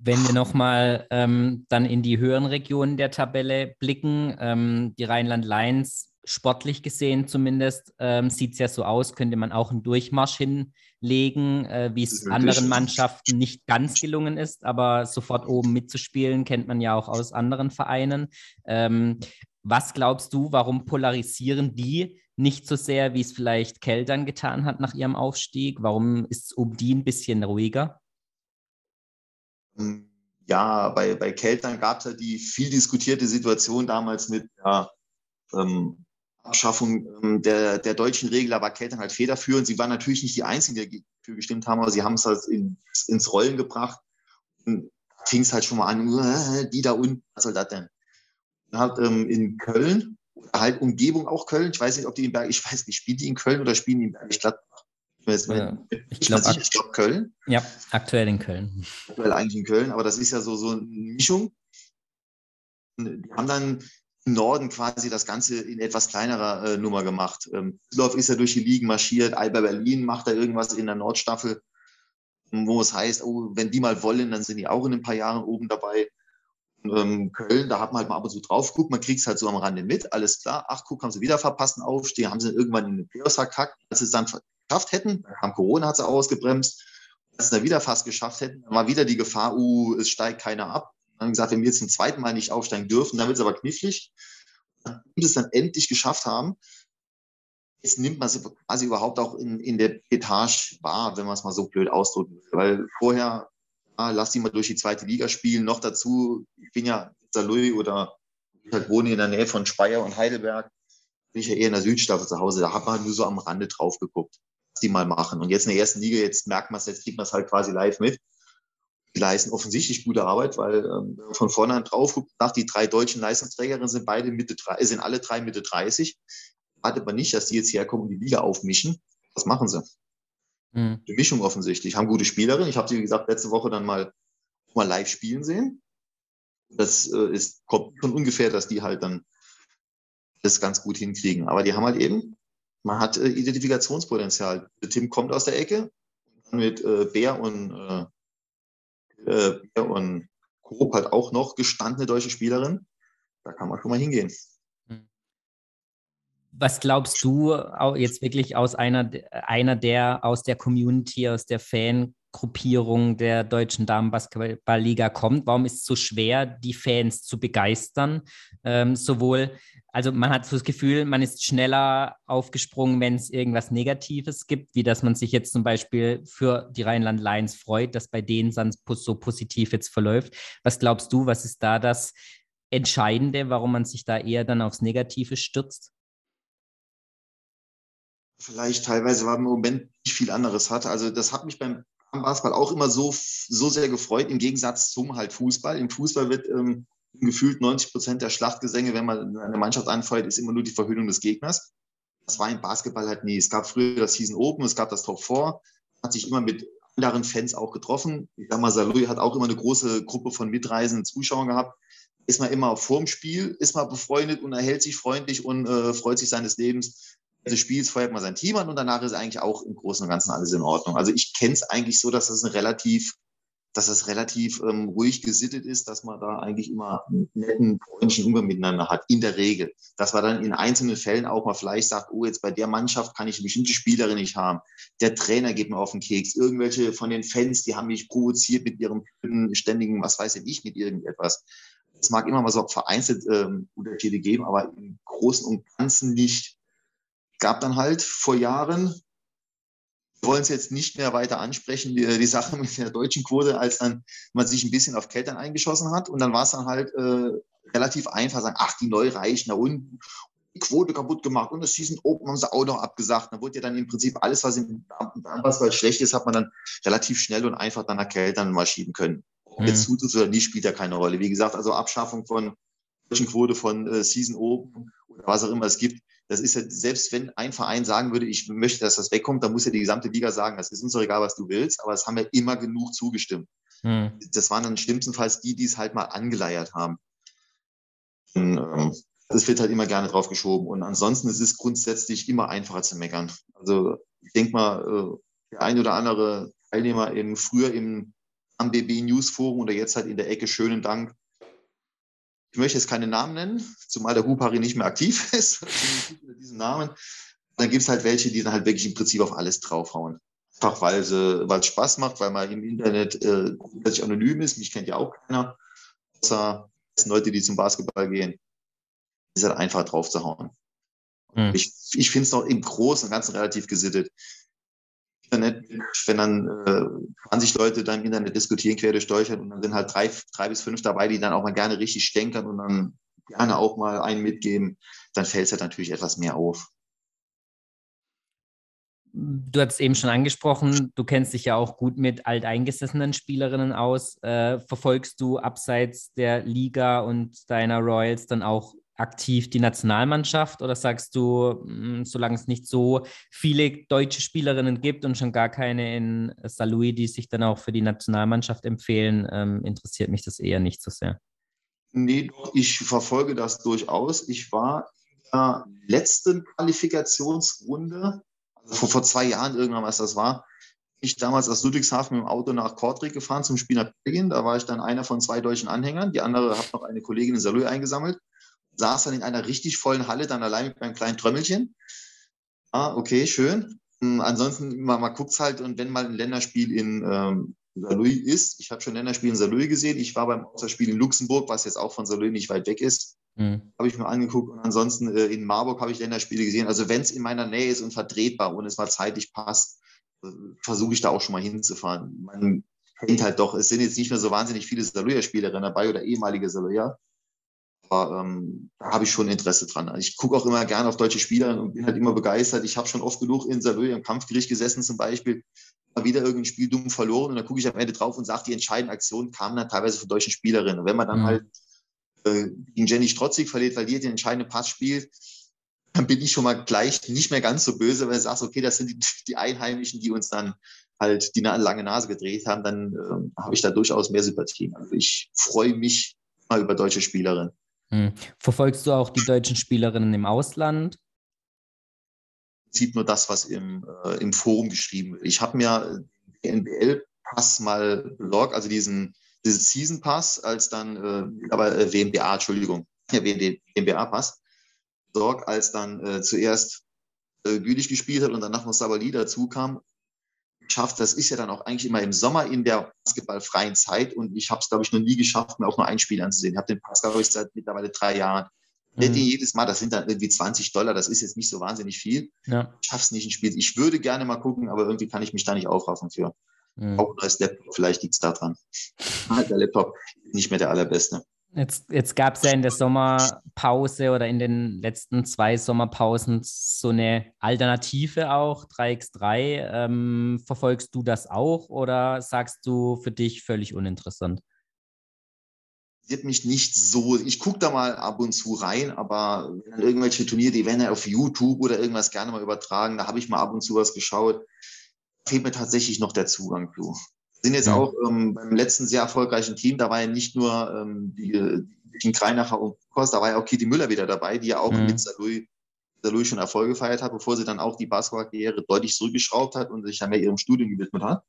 Speaker 1: Wenn wir nochmal ähm, dann in die höheren Regionen der Tabelle blicken, ähm, die Rheinland-Lions sportlich gesehen zumindest ähm, sieht es ja so aus, könnte man auch einen Durchmarsch hinlegen, äh, wie es anderen Mannschaften nicht ganz gelungen ist, aber sofort oben mitzuspielen, kennt man ja auch aus anderen Vereinen. Ähm, was glaubst du, warum polarisieren die nicht so sehr, wie es vielleicht Keltern getan hat nach ihrem Aufstieg? Warum ist es um die ein bisschen ruhiger?
Speaker 2: Ja, bei, bei Keltern gab es ja die viel diskutierte Situation damals mit ja, ähm, Abschaffung ähm, der, der deutschen Regel, aber Keltern halt federführend. Sie waren natürlich nicht die Einzigen, die dafür gestimmt haben, aber sie haben es halt in, ins Rollen gebracht. Und fing es halt schon mal an, äh, die da unten, was soll das denn? Dann hat ähm, in Köln, halt Umgebung auch Köln, ich weiß nicht, ob die in Berg, ich weiß nicht, spielen die in Köln oder spielen die in Bergisch Gladbach?
Speaker 1: Ich, ja, ich glaube
Speaker 2: glaub Köln.
Speaker 1: Ja, aktuell in Köln.
Speaker 2: Aktuell eigentlich in Köln, aber das ist ja so, so eine Mischung. Die haben dann Norden quasi das Ganze in etwas kleinerer äh, Nummer gemacht. Ähm, Düsseldorf ist ja durch die Ligen marschiert, Alba Berlin macht da irgendwas in der Nordstaffel, wo es heißt, oh, wenn die mal wollen, dann sind die auch in ein paar Jahren oben dabei. Ähm, Köln, da hat man halt mal ab und zu drauf geguckt, man kriegt es halt so am Rande mit, alles klar. Ach, guck, haben sie wieder verpassten Aufstieg, haben sie irgendwann in den Playoffs verkackt. Als sie es dann geschafft hätten, kam Corona, hat sie ausgebremst. Als sie dann wieder fast geschafft hätten, dann war wieder die Gefahr, uh, es steigt keiner ab haben gesagt, wenn wir jetzt zum zweiten Mal nicht aufsteigen dürfen, dann wird es aber knifflig. Und es dann endlich geschafft haben, jetzt nimmt man sie quasi überhaupt auch in, in der Etage wahr, wenn man es mal so blöd ausdrücken will. Weil vorher, ja, lass die mal durch die zweite Liga spielen. Noch dazu, ich bin ja Saarlouis oder ich halt wohne in der Nähe von Speyer und Heidelberg, bin ich ja eher in der Südstaffel zu Hause. Da hat man nur so am Rande drauf geguckt, die mal machen. Und jetzt in der ersten Liga, jetzt merkt man es, jetzt kriegt man es halt quasi live mit. Die leisten offensichtlich gute Arbeit, weil ähm, von vornherein drauf guckt, nach die drei deutschen Leistungsträgerinnen sind beide Mitte, sind alle drei Mitte 30. Wartet man nicht, dass die jetzt herkommen und die Liga aufmischen. Was machen sie? Mhm. Die Mischung offensichtlich. Haben gute Spielerinnen. Ich habe sie, wie gesagt, letzte Woche dann mal, mal live spielen sehen. Das äh, ist, kommt schon ungefähr, dass die halt dann das ganz gut hinkriegen. Aber die haben halt eben, man hat äh, Identifikationspotenzial. Tim kommt aus der Ecke mit äh, Bär und äh, äh, Bär und Coop halt auch noch gestandene deutsche Spielerin. Da kann man schon mal hingehen.
Speaker 1: Was glaubst du jetzt wirklich aus einer, einer der aus der Community, aus der Fangruppierung der deutschen Damenbasketballliga kommt? Warum ist es so schwer, die Fans zu begeistern? Ähm, sowohl also man hat so das Gefühl, man ist schneller aufgesprungen, wenn es irgendwas Negatives gibt, wie dass man sich jetzt zum Beispiel für die Rheinland Lions freut, dass bei denen dann so positiv jetzt verläuft. Was glaubst du, was ist da das Entscheidende, warum man sich da eher dann aufs Negative stürzt?
Speaker 2: Vielleicht teilweise, weil man im Moment nicht viel anderes hat. Also das hat mich beim Basketball auch immer so, so sehr gefreut, im Gegensatz zum halt Fußball. Im Fußball wird ähm, gefühlt 90 Prozent der Schlachtgesänge, wenn man eine Mannschaft anfeuert, ist immer nur die Verhöhnung des Gegners. Das war im Basketball halt nie. Es gab früher das Season Open, es gab das Top 4, hat sich immer mit anderen Fans auch getroffen. Ich sag mal, Saloy hat auch immer eine große Gruppe von mitreisenden Zuschauern gehabt. Ist man immer vorm Spiel, ist man befreundet und erhält sich freundlich und äh, freut sich seines Lebens. Des Spiels feuert man sein Team an und danach ist eigentlich auch im Großen und Ganzen alles in Ordnung. Also ich kenne es eigentlich so, dass das eine relativ dass es relativ ähm, ruhig gesittet ist, dass man da eigentlich immer einen netten, freundlichen Umgang miteinander hat, in der Regel. Dass man dann in einzelnen Fällen auch mal vielleicht sagt, oh, jetzt bei der Mannschaft kann ich eine bestimmte Spielerin nicht haben. Der Trainer geht mir auf den Keks. Irgendwelche von den Fans, die haben mich provoziert mit ihrem ständigen, was weiß ich, mit irgendetwas. Es mag immer mal so vereinzelt ähm, Unterschiede geben, aber im Großen und Ganzen nicht. Gab dann halt vor Jahren wir wollen es jetzt nicht mehr weiter ansprechen, die, die, Sache mit der deutschen Quote, als dann man sich ein bisschen auf Keltern eingeschossen hat. Und dann war es dann halt äh, relativ einfach, sagen, ach, die neu reichen da unten, die Quote kaputt gemacht und das Season Open haben sie auch noch abgesagt. Da wurde ja dann im Prinzip alles, was im Basketball schlecht ist, hat man dann relativ schnell und einfach dann nach Keltern mal schieben können. Ob mhm. jetzt tut es oder nicht, spielt ja keine Rolle. Wie gesagt, also Abschaffung von deutschen Quote von äh, Season Open oder was auch immer es gibt, das ist ja, selbst wenn ein Verein sagen würde, ich möchte, dass das wegkommt, dann muss ja die gesamte Liga sagen, das ist uns doch egal, was du willst, aber es haben ja immer genug zugestimmt. Hm. Das waren dann schlimmstenfalls die, die es halt mal angeleiert haben. Und, ähm, das wird halt immer gerne drauf geschoben. Und ansonsten ist es grundsätzlich immer einfacher zu meckern. Also ich denke mal, äh, der ein oder andere Teilnehmer im, früher im am BB News Forum oder jetzt halt in der Ecke schönen Dank ich möchte jetzt keine Namen nennen, zumal der Hupari nicht mehr aktiv ist, mit diesem Namen. Dann gibt es halt welche, die dann halt wirklich im Prinzip auf alles draufhauen. Einfach weil es Spaß macht, weil man im Internet äh, grundsätzlich anonym ist. Mich kennt ja auch keiner, außer Leute, die zum Basketball gehen. Ist halt einfach drauf zu hauen. Hm. Ich, ich finde es noch im Großen und Ganzen relativ gesittet. Internet, wenn dann äh, 20 Leute da im Internet diskutieren, quer durch Deutschland und dann sind halt drei, drei bis fünf dabei, die dann auch mal gerne richtig stänkern und dann gerne auch mal einen mitgeben, dann fällt es halt natürlich etwas mehr auf.
Speaker 1: Du hast eben schon angesprochen, du kennst dich ja auch gut mit alteingesessenen Spielerinnen aus. Äh, verfolgst du abseits der Liga und deiner Royals dann auch aktiv die Nationalmannschaft oder sagst du, hm, solange es nicht so viele deutsche Spielerinnen gibt und schon gar keine in Saarlouis, die sich dann auch für die Nationalmannschaft empfehlen, ähm, interessiert mich das eher nicht so sehr?
Speaker 2: Nee, ich verfolge das durchaus. Ich war in der letzten Qualifikationsrunde, also vor, vor zwei Jahren irgendwann, was das war, ich damals aus Ludwigshafen mit dem Auto nach Kortrijk gefahren zum Spiel nach Belgien. Da war ich dann einer von zwei deutschen Anhängern. Die andere hat noch eine Kollegin in Saarlouis eingesammelt saß dann in einer richtig vollen Halle, dann allein mit meinem kleinen Trömmelchen. Ah, okay, schön. Hm, ansonsten, man, man guckt halt und wenn mal ein Länderspiel in ähm, Saarlouis ist, ich habe schon Länderspiel in Saarlouis gesehen, ich war beim Außerspiel in Luxemburg, was jetzt auch von Saarlouis nicht weit weg ist, mhm. habe ich mir angeguckt und ansonsten äh, in Marburg habe ich Länderspiele gesehen. Also wenn es in meiner Nähe ist und vertretbar und es mal zeitlich passt, äh, versuche ich da auch schon mal hinzufahren. Man kennt halt doch, es sind jetzt nicht mehr so wahnsinnig viele Saarlouis-Spielerinnen dabei oder ehemalige Saarlouis. Aber ähm, da habe ich schon Interesse dran. Also ich gucke auch immer gerne auf deutsche Spieler und bin halt immer begeistert. Ich habe schon oft genug in Salö im Kampfgericht gesessen zum Beispiel. mal wieder irgendein Spiel dumm verloren und dann gucke ich am Ende drauf und sage, die entscheidende Aktion kam dann teilweise von deutschen Spielerinnen. Und wenn man dann mhm. halt äh, gegen Jenny Strotzig verliert, weil die den entscheidenden Pass spielt, dann bin ich schon mal gleich nicht mehr ganz so böse, weil du sagst, okay, das sind die, die Einheimischen, die uns dann halt die lange Nase gedreht haben, dann äh, habe ich da durchaus mehr Sympathien. Also ich freue mich mal über deutsche Spielerinnen.
Speaker 1: Hm. Verfolgst du auch die deutschen Spielerinnen im Ausland?
Speaker 2: Sieht nur das, was im, äh, im Forum geschrieben wird. Ich habe mir den NBL-Pass mal besorgt, also diesen, diesen Season-Pass, als dann, äh, aber äh, WMBA, Entschuldigung, ja, WMBA-Pass, besorgt, als dann äh, zuerst äh, Gülich gespielt hat und danach noch Sabali dazu kam geschafft. Das ist ja dann auch eigentlich immer im Sommer in der basketballfreien Zeit und ich habe es, glaube ich, noch nie geschafft, mir auch nur ein Spiel anzusehen. Ich habe den Pass, glaube ich, seit mittlerweile drei Jahren. Mhm. jedes Mal, das sind dann irgendwie 20 Dollar, das ist jetzt nicht so wahnsinnig viel. Ja. Ich schaffe es nicht ein Spiel. Ich würde gerne mal gucken, aber irgendwie kann ich mich da nicht aufraffen für. Mhm. Auch ein neues Laptop, vielleicht liegt es daran. der Laptop ist nicht mehr der allerbeste.
Speaker 1: Jetzt, jetzt gab es ja in der Sommerpause oder in den letzten zwei Sommerpausen so eine Alternative auch, 3x3. Ähm, verfolgst du das auch oder sagst du für dich völlig uninteressant?
Speaker 2: Interessiert mich nicht so. Ich gucke da mal ab und zu rein, aber irgendwelche Turniere, die werden ja auf YouTube oder irgendwas gerne mal übertragen, da habe ich mal ab und zu was geschaut. Fehlt mir tatsächlich noch der Zugang zu sind jetzt auch ähm, beim letzten sehr erfolgreichen Team, da war ja nicht nur ähm, die, die Kreinacher und Kost, da war ja auch Kitty Müller wieder dabei, die ja auch mhm. mit Salui, Salui schon Erfolg gefeiert hat, bevor sie dann auch die Basketballkarriere deutlich zurückgeschraubt hat und sich dann mehr ihrem Studium gewidmet hat.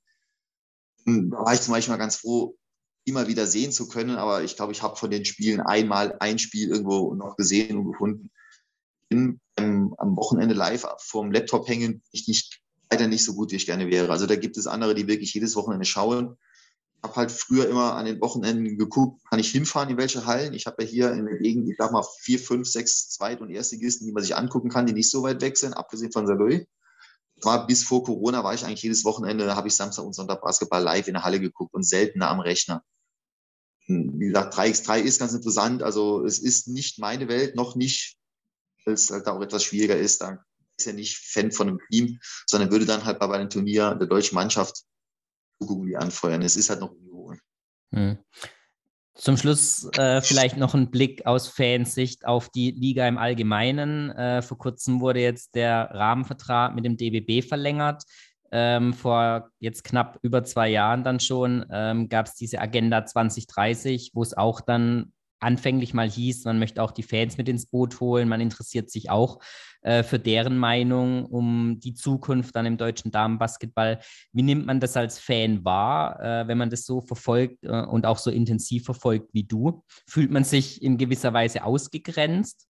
Speaker 2: Und da war ich zum Beispiel mal ganz froh, immer wieder sehen zu können, aber ich glaube, ich habe von den Spielen einmal ein Spiel irgendwo noch gesehen und gefunden. Ich bin ähm, am Wochenende live vorm Laptop hängen, ich nicht leider nicht so gut, wie ich gerne wäre. Also da gibt es andere, die wirklich jedes Wochenende schauen. Ich habe halt früher immer an den Wochenenden geguckt, kann ich hinfahren in welche Hallen. Ich habe ja hier in der Gegend, ich sag mal, vier, fünf, sechs Zweit- und Erstligisten, die man sich angucken kann, die nicht so weit weg sind, abgesehen von Saloy. War bis vor Corona war ich eigentlich jedes Wochenende, habe ich Samstag und Sonntag Basketball live in der Halle geguckt und seltener am Rechner. Wie gesagt, 3x3 ist ganz interessant. Also es ist nicht meine Welt, noch nicht, weil es halt auch etwas schwieriger ist. Da ist ja nicht Fan von einem Team, sondern würde dann halt bei einem Turnier der deutschen Mannschaft die anfeuern. Es ist halt noch ungewohnt. Hm.
Speaker 1: Zum Schluss äh, vielleicht noch ein Blick aus Fansicht auf die Liga im Allgemeinen. Äh, vor kurzem wurde jetzt der Rahmenvertrag mit dem DBB verlängert. Ähm, vor jetzt knapp über zwei Jahren dann schon ähm, gab es diese Agenda 2030, wo es auch dann anfänglich mal hieß, man möchte auch die Fans mit ins Boot holen, man interessiert sich auch äh, für deren Meinung um die Zukunft dann im deutschen Damenbasketball. Wie nimmt man das als Fan wahr, äh, wenn man das so verfolgt äh, und auch so intensiv verfolgt wie du? Fühlt man sich in gewisser Weise ausgegrenzt?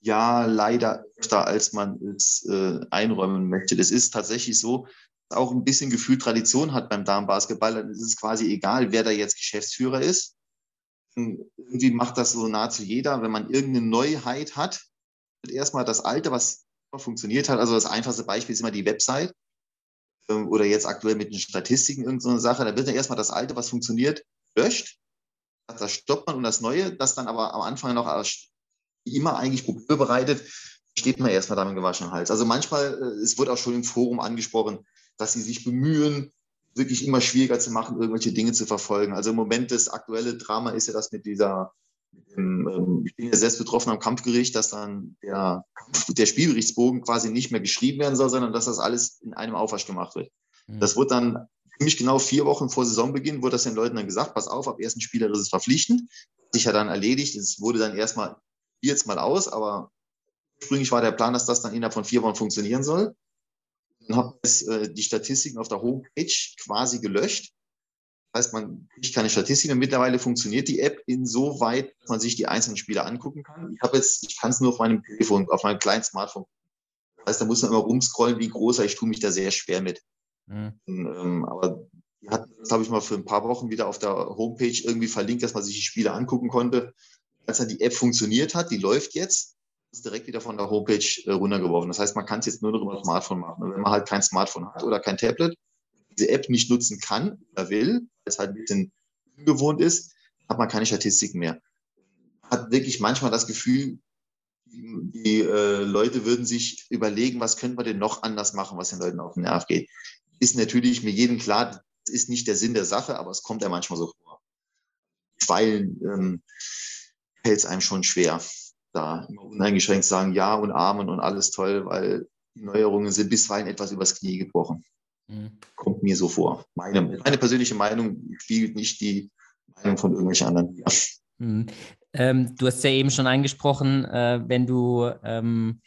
Speaker 2: Ja, leider öfter, als man es äh, einräumen möchte. Das ist tatsächlich so, auch ein bisschen Gefühl Tradition hat beim Damenbasketball. Dann ist es quasi egal, wer da jetzt Geschäftsführer ist irgendwie macht das so nahezu jeder, wenn man irgendeine Neuheit hat, wird erstmal das Alte, was funktioniert hat, also das einfachste Beispiel ist immer die Website ähm, oder jetzt aktuell mit den Statistiken irgendeine Sache, da wird dann erstmal das Alte, was funktioniert, löscht, das stoppt man und das Neue, das dann aber am Anfang noch immer eigentlich Probleme bereitet, steht man erstmal damit gewaschen Hals. Also manchmal, äh, es wird auch schon im Forum angesprochen, dass sie sich bemühen, wirklich immer schwieriger zu machen, irgendwelche Dinge zu verfolgen. Also im Moment das aktuelle Drama ist ja das mit dieser, ähm, ich bin ja selbst betroffen am Kampfgericht, dass dann der, der Spielberichtsbogen quasi nicht mehr geschrieben werden soll, sondern dass das alles in einem Aufwasch gemacht wird. Mhm. Das wird dann ziemlich genau vier Wochen vor Saisonbeginn, wurde das den Leuten dann gesagt, pass auf, ab ersten Spieler ist es verpflichtend. Sich ja dann erledigt. Es wurde dann erstmal jetzt mal aus, aber ursprünglich war der Plan, dass das dann innerhalb von vier Wochen funktionieren soll und habe äh, die Statistiken auf der Homepage quasi gelöscht. Das heißt, man kriegt keine Statistiken. Mittlerweile funktioniert die App insoweit, dass man sich die einzelnen Spiele angucken kann. Ich habe jetzt, ich kann es nur auf meinem Telefon, auf meinem kleinen Smartphone. Das heißt, da muss man immer rumscrollen, wie groß er. Ich tue mich da sehr schwer mit. Mhm. Und, ähm, aber die hat das, habe ich mal für ein paar Wochen wieder auf der Homepage irgendwie verlinkt, dass man sich die Spiele angucken konnte. Als dann die App funktioniert hat, die läuft jetzt, ist direkt wieder von der Homepage äh, runtergeworfen. Das heißt, man kann es jetzt nur noch über Smartphone machen. Und wenn man halt kein Smartphone hat oder kein Tablet, diese App nicht nutzen kann oder will, weil es halt ein bisschen ungewohnt ist, hat man keine Statistiken mehr. Hat wirklich manchmal das Gefühl, die äh, Leute würden sich überlegen, was könnte man denn noch anders machen, was den Leuten auf den Nerv geht. Ist natürlich mir jedem klar, das ist nicht der Sinn der Sache, aber es kommt ja manchmal so vor. Weil ähm, fällt es einem schon schwer, da immer uneingeschränkt sagen Ja und Amen und alles toll, weil die Neuerungen sind bisweilen etwas übers Knie gebrochen. Mhm. Kommt mir so vor. Meine, meine persönliche Meinung spiegelt nicht die Meinung von irgendwelchen anderen.
Speaker 1: Mhm. Ähm, du hast ja eben schon angesprochen, äh, wenn du ähm,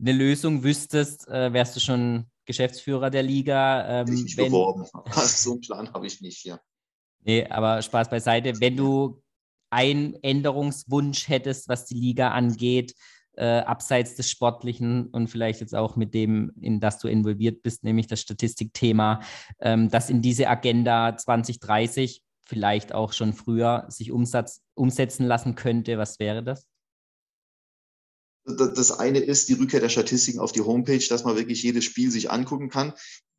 Speaker 1: eine Lösung wüsstest, äh, wärst du schon Geschäftsführer der Liga.
Speaker 2: Ähm, ich wenn, beworben. so einen Plan habe ich nicht, ja.
Speaker 1: Nee, aber Spaß beiseite. Wenn du einen Änderungswunsch hättest, was die Liga angeht, äh, abseits des Sportlichen und vielleicht jetzt auch mit dem, in das du involviert bist, nämlich das Statistikthema, ähm, das in diese Agenda 2030 vielleicht auch schon früher sich Umsatz, umsetzen lassen könnte? Was wäre das?
Speaker 2: Das eine ist die Rückkehr der Statistiken auf die Homepage, dass man wirklich jedes Spiel sich angucken kann.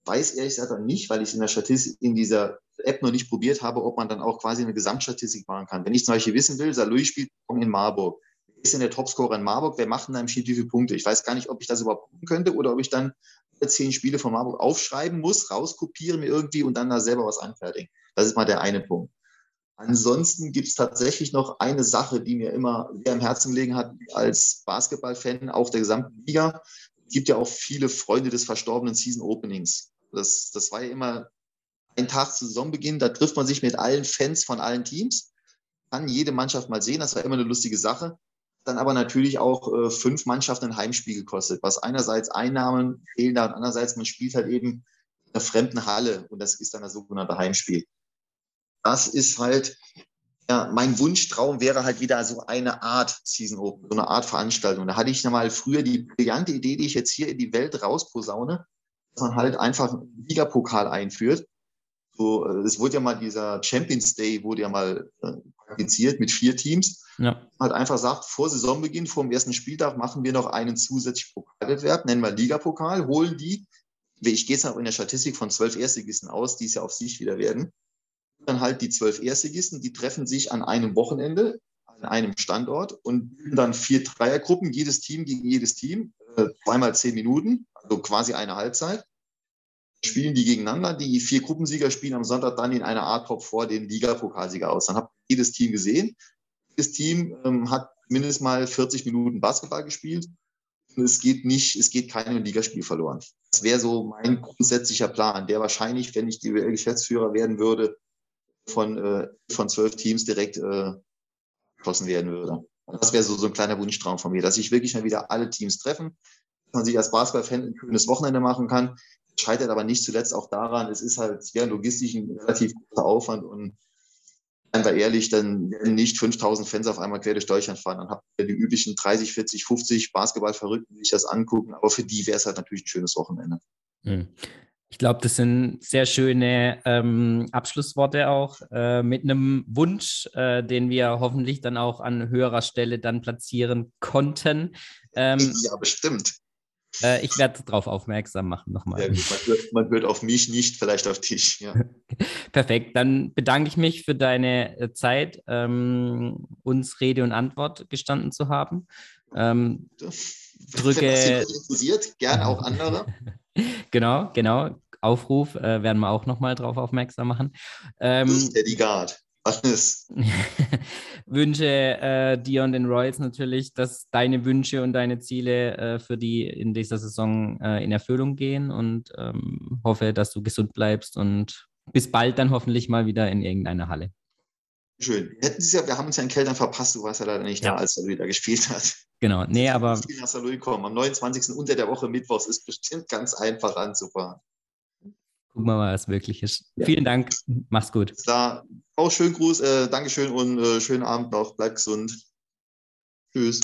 Speaker 2: Weiß ehrlich gesagt nicht, weil ich in der Statistik, in dieser App noch nicht probiert habe, ob man dann auch quasi eine Gesamtstatistik machen kann. Wenn ich zum Beispiel wissen will, Salui spielt in Marburg. Wer ist denn der Topscorer in Marburg? Wer macht in einem Spiel wie viele Punkte? Ich weiß gar nicht, ob ich das überhaupt gucken könnte oder ob ich dann zehn Spiele von Marburg aufschreiben muss, rauskopieren mir irgendwie und dann da selber was anfertigen. Das ist mal der eine Punkt. Ansonsten gibt es tatsächlich noch eine Sache, die mir immer sehr am Herzen gelegen hat als Basketballfan, auch der gesamten Liga. Es gibt ja auch viele Freunde des verstorbenen Season Openings. Das, das war ja immer ein Tag zu Saisonbeginn, da trifft man sich mit allen Fans von allen Teams, kann jede Mannschaft mal sehen, das war immer eine lustige Sache. Dann aber natürlich auch äh, fünf Mannschaften ein Heimspiel gekostet, was einerseits Einnahmen fehlen da und andererseits man spielt halt eben in einer fremden Halle und das ist dann das sogenannte Heimspiel das ist halt, ja, mein Wunschtraum wäre halt wieder so eine Art Season Open, so eine Art Veranstaltung. Da hatte ich mal früher die brillante Idee, die ich jetzt hier in die Welt rausposaune, dass man halt einfach einen Ligapokal einführt. So, äh, es wurde ja mal dieser Champions Day, wurde ja mal äh, praktiziert mit vier Teams. Ja. Halt einfach sagt, vor Saisonbeginn, vor dem ersten Spieltag machen wir noch einen zusätzlichen Pokalwettbewerb, nennen wir Ligapokal, holen die, ich gehe jetzt auch in der Statistik von zwölf Erstligisten aus, die es ja auf sich wieder werden, dann halt die zwölf Erstligisten, die treffen sich an einem Wochenende an einem Standort und bilden dann vier Dreiergruppen, jedes Team gegen jedes Team, äh, zweimal zehn Minuten, also quasi eine Halbzeit. Spielen die gegeneinander. Die vier Gruppensieger spielen am Sonntag dann in einer Art Top vor den Liga-Pokalsieger aus. Dann hat jedes Team gesehen. Jedes Team ähm, hat mindestens mal 40 Minuten Basketball gespielt. Und es geht nicht, es geht kein Ligaspiel verloren. Das wäre so mein grundsätzlicher Plan, der wahrscheinlich, wenn ich die Geschäftsführer werden würde, von, äh, von zwölf Teams direkt äh, geschossen werden würde. Das wäre so, so ein kleiner Wunschtraum von mir, dass ich wirklich mal wieder alle Teams treffen, man sich als Basketballfan ein schönes Wochenende machen kann. Scheitert aber nicht zuletzt auch daran, es ist halt ja, logistisch ein relativ großer Aufwand und seien wir ehrlich, dann werden nicht 5000 Fans auf einmal quer durch Deutschland fahren. Dann habt ihr die üblichen 30, 40, 50 Basketballverrückten, die sich das angucken. Aber für die wäre es halt natürlich ein schönes Wochenende.
Speaker 1: Mhm. Ich glaube, das sind sehr schöne ähm, Abschlussworte auch äh, mit einem Wunsch, äh, den wir hoffentlich dann auch an höherer Stelle dann platzieren konnten.
Speaker 2: Ähm, ja, bestimmt.
Speaker 1: Äh, ich werde darauf aufmerksam machen nochmal. Ja,
Speaker 2: man, hört, man hört auf mich nicht, vielleicht auf dich. Ja.
Speaker 1: Perfekt, dann bedanke ich mich für deine äh, Zeit, ähm, uns Rede und Antwort gestanden zu haben. Ähm,
Speaker 2: drücke. Wenn das interessiert, gern auch andere.
Speaker 1: genau, genau. Aufruf äh, werden wir auch nochmal drauf aufmerksam machen.
Speaker 2: Ähm, Eddie Guard. Alles.
Speaker 1: wünsche äh, dir und den Royals natürlich, dass deine Wünsche und deine Ziele äh, für die in dieser Saison äh, in Erfüllung gehen und ähm, hoffe, dass du gesund bleibst und bis bald dann hoffentlich mal wieder in irgendeiner Halle.
Speaker 2: Schön. Wir, hätten ja, wir haben uns ja in Keltern verpasst, du warst ja leider nicht ja. da, als er wieder gespielt hat.
Speaker 1: Genau, nee, aber.
Speaker 2: Am 29. unter der Woche Mittwochs ist bestimmt ganz einfach anzufahren.
Speaker 1: Gucken wir mal, was möglich ist. Ja. Vielen Dank, mach's gut.
Speaker 2: Da auch schönen Gruß, äh, Dankeschön und äh, schönen Abend noch. Bleibt gesund. Tschüss.